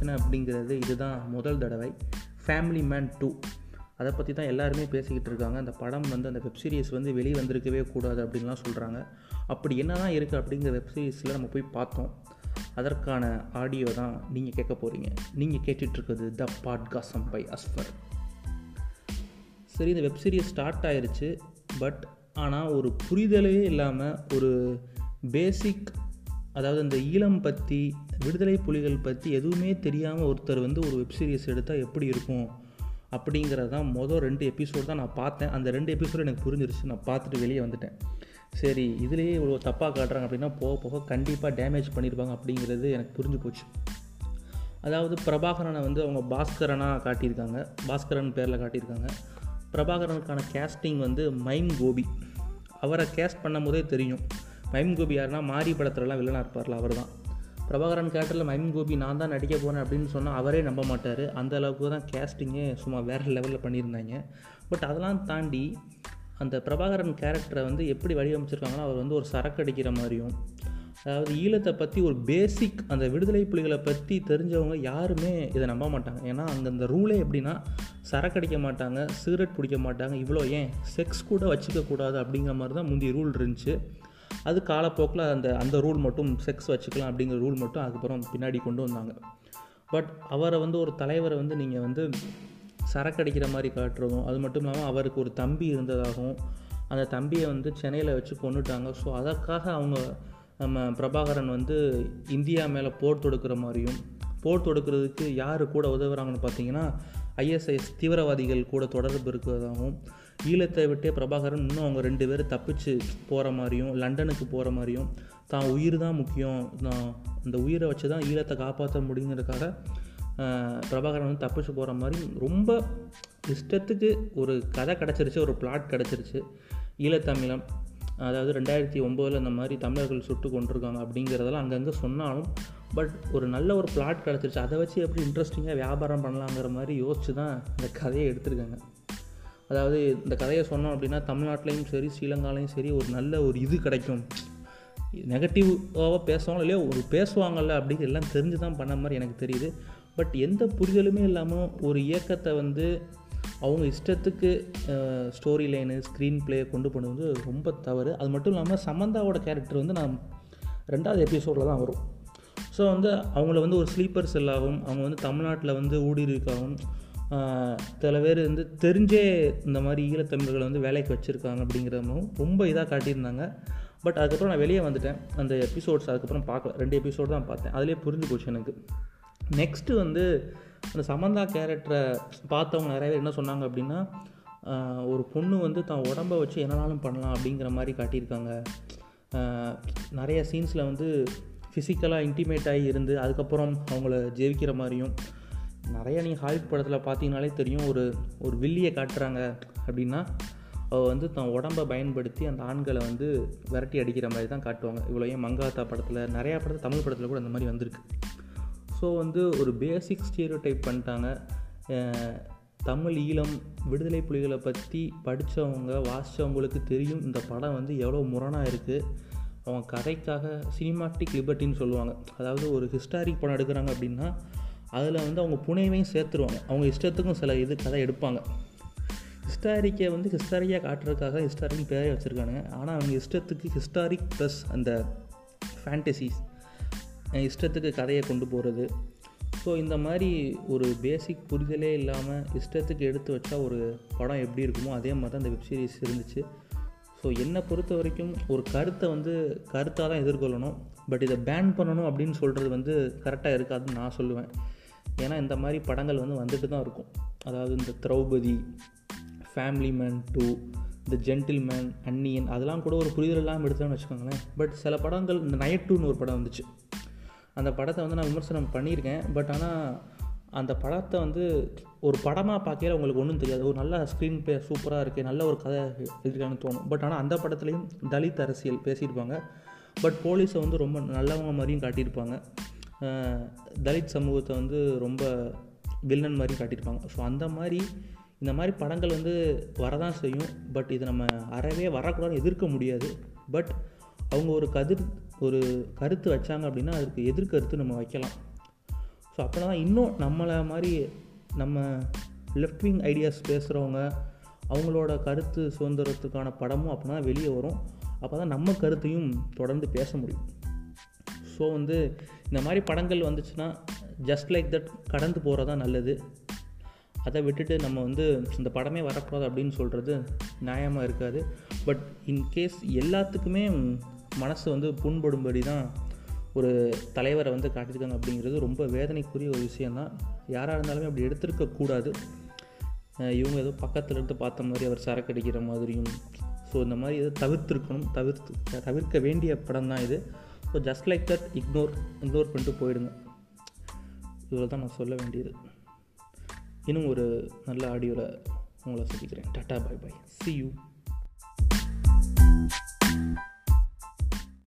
பிரச்சனை அப்படிங்கிறது இதுதான் முதல் தடவை. ஃபேமிலி மேன் டூ அதை பற்றி தான் எல்லாருமே பேசிக்கிட்டு இருக்காங்க. அந்த படம் வந்து அந்த வெப்சீரிஸ் வந்து வெளியே வந்திருக்கவே கூடாது அப்படின்லாம் சொல்கிறாங்க அப்படி என்ன தான் இருக்குது அப்படிங்கிற வெப்சீரிஸில் நம்ம போய் பார்த்தோம். அதற்கான ஆடியோ தான் நீங்கள் கேட்க போகிறீங்க நீங்கள் கேட்டுட்ருக்குது த பாட்காசம் பை அஸ்ஃபர் சரி இந்த வெப்சீரிஸ் ஸ்டார்ட் ஆயிடுச்சு பட் ஆனால் ஒரு புரிதலே இல்லாமல் ஒரு பேசிக் அதாவது அந்த ஈழம் பற்றி விடுதலை புலிகள் பற்றி எதுவுமே தெரியாமல் ஒருத்தர் வந்து ஒரு வெப் சீரிஸ் எடுத்தால் எப்படி இருக்கும்? அப்படிங்கிறது தான் மொதல் ரெண்டு எபிசோட் தான் நான் பார்த்தேன். அந்த ரெண்டு எபிசோடு எனக்கு புரிஞ்சிருச்சு. நான் பார்த்துட்டு வெளியே வந்துட்டேன். சரி இதுலேயே இவ்வளோ தப்பாக காட்டுறாங்க அப்படின்னா போக போக கண்டிப்பாக டேமேஜ் பண்ணியிருப்பாங்க அப்படிங்கிறது எனக்கு புரிஞ்சு போச்சு. அதாவது பிரபாகரனை வந்து அவங்க பாஸ்கரனாக காட்டியிருக்காங்க. பாஸ்கரன் பேரில் காட்டியிருக்காங்க. பிரபாகரனுக்கான கேஸ்டிங் வந்து மைம் கோபி. அவரை கேஸ்ட் பண்ணும் போதே தெரியும். மைம் கோபி யாருன்னா மாரி படத்துலலாம் வில்லனாக இருப்பார்ல அவர் தான் பிரபாகரன் கேரக்டரில் மைம் கோபி நான் தான் நடிக்க போகிறேன் அப்படின்னு சொன்னால் அவரே நம்ப மாட்டார். அந்த அளவுக்கு தான் கேஸ்டிங்கே சும்மா வேறு லெவலில் பண்ணியிருந்தாங்க. பட் அதெல்லாம் தாண்டி அந்த பிரபாகரன் கேரக்டரை வந்து எப்படி வடிவமைச்சிருக்காங்கன்னா அவர் வந்து ஒரு சரக்கு அடிக்கிற மாதிரியும் அதாவது ஈழத்தை பற்றி ஒரு பேசிக் அந்த விடுதலை புலிகளை பற்றி தெரிஞ்சவங்க யாருமே இதை நம்ப மாட்டாங்க. ஏன்னா அங்கே அந்த ரூலே எப்படின்னா சரக்கு அடிக்க மாட்டாங்க சிகரெட் பிடிக்க மாட்டாங்க இவ்வளோ ஏன்? செக்ஸ் கூட வச்சுக்கக்கூடாது அப்படிங்கிற மாதிரி தான் முந்தைய ரூல் இருந்துச்சு. அது காலப்போக்கில் அந்த அந்த ரூல் மட்டும் செக்ஸ் வச்சுக்கலாம் அப்படிங்கிற ரூல் மட்டும் அதுக்கப்புறம் பின்னாடி கொண்டு வந்தாங்க. பட் அவரை வந்து ஒரு தலைவரை வந்து நீங்கள் வந்து சரக்கு அடிக்கிற மாதிரி காட்டுறதும் அது மட்டும் இல்லாமல் அவருக்கு ஒரு தம்பி இருந்ததாகவும் அந்த தம்பியை வந்து சென்னையில் வச்சு கொண்டுட்டாங்க ஸோ அதற்காக அவங்க நம்ம பிரபாகரன் வந்து இந்தியா மேலே போர் தொடுக்கிற மாதிரியும் போர் தொடுக்கிறதுக்கு யார் கூட உதவுறாங்கன்னு பார்த்தீங்கன்னா ஐஎஸ்ஐஎஸ் தீவிரவாதிகள் கூட தொடர்பு இருக்கிறதாகவும் ஈழத்தை விட்டே பிரபாகரன் இன்னும் அவங்க ரெண்டு பேரும் தப்பிச்சு போகிற மாதிரியும் லண்டனுக்கு போகிற மாதிரியும் தான் உயிர் தான் முக்கியம். நான் அந்த உயிரை வச்சு தான் ஈழத்தை காப்பாற்ற முடியுங்கிறதுக்காக பிரபாகரன் வந்து தப்பிச்சு போகிற மாதிரி ரொம்ப இஷ்டத்துக்கு ஒரு கதை கிடச்சிருச்சு ஒரு பிளாட் கிடச்சிருச்சு. ஈழத்தமிழம் அதாவது ரெண்டாயிரத்தி ஒம்போதில் இந்த மாதிரி தமிழர்கள் சுட்டு கொண்டிருக்காங்க அப்படிங்கிறதெல்லாம் அங்கங்கே சொன்னாலும் பட் ஒரு நல்ல ஒரு பிளாட் கிடச்சிருச்சு. அதை வச்சு எப்படி இன்ட்ரெஸ்டிங்காக வியாபாரம் பண்ணலாங்கிற மாதிரி யோசித்து தான் இந்த கதையை எடுத்திருக்காங்க. அதாவது இந்த கதையை சொன்னோம் அப்படின்னா தமிழ்நாட்டிலையும் சரி ஸ்ரீலங்காலையும் சரி ஒரு நல்ல ஒரு இது கிடைக்கும். நெகட்டிவாக பேசுவாங்களோ இல்லையோ ஒரு பேசுவாங்கல்ல அப்படிங்கிற எல்லாம் தெரிஞ்சு தான் பண்ண மாதிரி எனக்கு தெரியுது. பட் எந்த புரிதலுமே இல்லாமல் ஒரு இயக்கத்தை வந்து அவங்க இஷ்டத்துக்கு ஸ்டோரி லைனு ஸ்க்ரீன் ப்ளே கொண்டு போனது வந்து ரொம்ப தவறு. அது மட்டும் இல்லாமல் சமந்தாவோட கேரக்டர் வந்து நான் ரெண்டாவது எபிசோடில் தான் வரும். ஸோ வந்து அவங்கள வந்து ஒரு ஸ்லீப்பர் செல்லாகவும் அவங்க வந்து தமிழ்நாட்டில் வந்து ஊடுருவிக்காகவும் சில பேர் வந்து தெரிஞ்சே இந்த மாதிரி ஈழத்தமிழர்களை வந்து வேலைக்கு வச்சுருக்காங்க அப்படிங்கிறதும் ரொம்ப இதாக காட்டியிருந்தாங்க. பட் அதுக்கப்புறம் நான் வெளியே வந்துட்டேன். அந்த எபிசோட்ஸ் அதுக்கப்புறம் பார்க்கல. ரெண்டு எபிசோடு தான் பார்த்தேன். அதிலே புரிஞ்சு போச்சு எனக்கு. நெக்ஸ்ட்டு வந்து அந்த சமந்தா கேரக்டரை பார்த்தவங்க நிறைய பேர் என்ன சொன்னாங்க அப்படின்னா ஒரு பொண்ணு வந்து தான் உடம்பை வச்சு என்னனாலும் பண்ணலாம் அப்படிங்கிற மாதிரி காட்டியிருக்காங்க. நிறைய சீன்ஸில் வந்து ஃபிசிக்கலாக இன்டிமேட் ஆகி இருந்து அதுக்கப்புறம் அவங்கள ஜெயிக்கிற மாதிரியும் நிறைய நீங்கள் ஹாலிவுட் படத்தில் பார்த்தீங்கனாலே தெரியும் ஒரு ஒரு வில்லியை காட்டுறாங்க அப்படின்னா அவள் வந்து தன் உடம்பை பயன்படுத்தி அந்த ஆண்களை வந்து விரட்டி அடிக்கிற மாதிரி தான் காட்டுவாங்க. இவ்வளோ ஏன் மங்காத்தா படத்தில் நிறையா படத்தில் தமிழ் படத்தில் கூட அந்த மாதிரி வந்திருக்கு. ஸோ வந்து ஒரு பேசிக் ஸ்டீரியோ டைப் பண்ணிட்டாங்க தமிழ் ஈழம் விடுதலை புலிகளை பற்றி படித்தவங்க வாசித்தவங்களுக்கு தெரியும் இந்த படம் வந்து எவ்வளோ முரணாக இருக்குது அவங்க கதைக்காக சினிமாட்டிக் லிபர்ட்டின்னு சொல்லுவாங்க. அதாவது ஒரு ஹிஸ்டாரிக் படம் எடுக்கிறாங்க அப்படின்னா அதில் வந்து அவங்க புனைவையும் சேர்த்துருவாங்க. அவங்க இஷ்டத்துக்கும் சில இது கதை எடுப்பாங்க. ஹிஸ்டாரிக்கை வந்து ஹிஸ்டாரிக்காக காட்டுறதுக்காக ஹிஸ்டாரிக் பேரே வச்சுருக்கானுங்க. ஆனால் அவங்க இஷ்டத்துக்கு ஹிஸ்டாரிக் ப்ளஸ் அந்த ஃபேண்டசிஸ் இஷ்டத்துக்கு கதையை கொண்டு போகிறது ஸோ இந்த மாதிரி ஒரு பேசிக் புரிதலே இல்லாமல் இஷ்டத்துக்கு எடுத்து வச்சா ஒரு படம் எப்படி இருக்குமோ அதே மாதிரி தான் இந்த வெப்சீரிஸ் இருந்துச்சு. ஸோ என்னை பொறுத்த வரைக்கும் ஒரு கருத்தை வந்து கருத்தாக தான் எதிர்கொள்ளணும். பட் இதை பேன் பண்ணணும் அப்படின்னு சொல்கிறது வந்து கரெக்டாக இருக்காதுன்னு நான் சொல்லுவேன். ஏன்னா இந்த மாதிரி படங்கள் வந்து வந்துட்டு தான் இருக்கும். அதாவது இந்த திரௌபதி ஃபேமிலி மேன் டூ இந்த ஜென்டில் மேன் அன்னியன் அதெல்லாம் கூட ஒரு புரிதல் இல்லாமல் எடுத்தோன்னு வச்சுக்கோங்களேன். பட் சில படங்கள் இந்த நைட் டூன்னு ஒரு படம் வந்துச்சு. அந்த படத்தை வந்து நான் விமர்சனம் பண்ணியிருக்கேன். பட் ஆனால் அந்த படத்தை வந்து ஒரு படமாக பார்க்கல உங்களுக்கு ஒன்றும் தெரியாது. ஒரு நல்ல ஸ்க்ரீன் பிளே சூப்பராக இருக்குது நல்ல ஒரு கதை எழுதிருக்காங்கன்னு தோணும். பட் ஆனால் அந்த படத்துலேயும் தலித் அரசியல் பேசியிருப்பாங்க. பட் போலீஸை வந்து ரொம்ப நல்லவங்க மாதிரியும் காட்டியிருப்பாங்க. தலித் சமூகத்தை வந்து ரொம்ப வில்லன் மாதிரி காட்டியிருப்பாங்க. ஸோ அந்த மாதிரி இந்த மாதிரி படங்கள் வந்து வரதான் செய்யும். பட் இது நம்ம அறவே வரக்கூடாதுன்னு எதிர்க்க முடியாது. பட் அவங்க ஒரு கதிர் ஒரு கருத்து வச்சாங்க அப்படின்னா அதுக்கு எதிர்கருத்து நம்ம வைக்கலாம். ஸோ அப்படின்னா தான் இன்னும் நம்மளை மாதிரி நம்ம லெஃப்ட் விங் ஐடியாஸ் பேசுகிறவங்க அவங்களோட கருத்து சுதந்திரத்துக்கான படமும் அப்படின்னா வெளியே வரும். அப்போ தான் நம்ம கருத்தையும் தொடர்ந்து பேச முடியும். ஸோ வந்து இந்த மாதிரி படங்கள் வந்துச்சுன்னா ஜஸ்ட் லைக் தட் கடந்து போகிறதா நல்லது. அதை விட்டுட்டு நம்ம வந்து இந்த படமே வரக்கூடாது அப்படின்னு சொல்கிறது நியாயமாக இருக்காது. பட் இன்கேஸ் எல்லாத்துக்குமே மனசு வந்து புண்படும்படி தான் ஒரு தலைவரை வந்து காட்டியிருக்காங்க அப்படிங்கிறது ரொம்ப வேதனைக்குரிய ஒரு விஷயந்தான் யாராக இருந்தாலுமே அப்படி எடுத்திருக்கக்கூடாது இவங்க ஏதோ பக்கத்தில் இருந்து பார்த்த மாதிரி அவர் சரக்கு அடிக்கிற மாதிரியும் ஸோ இந்த மாதிரி இதை தவிர்த்திருக்கணும் தவிர்த்து தவிர்க்க வேண்டிய படம் தான் இது. So just like that ignore ignore பண்ணிட்டு போயிடுங்க. இவ்வளோ தான் நான் சொல்ல வேண்டியது. இன்னும் ஒரு நல்ல ஆடியோவில் உங்களை சந்திக்கிறேன். Tata bye bye see you